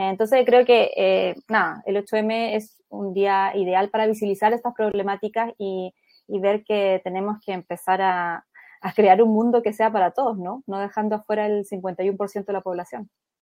Entonces creo que, eh, nada, el 8M es un día ideal para visibilizar estas problemáticas y, ver que tenemos que empezar a, a, crear un mundo que sea para todos, ¿no? No dejando afuera el 51% de la población.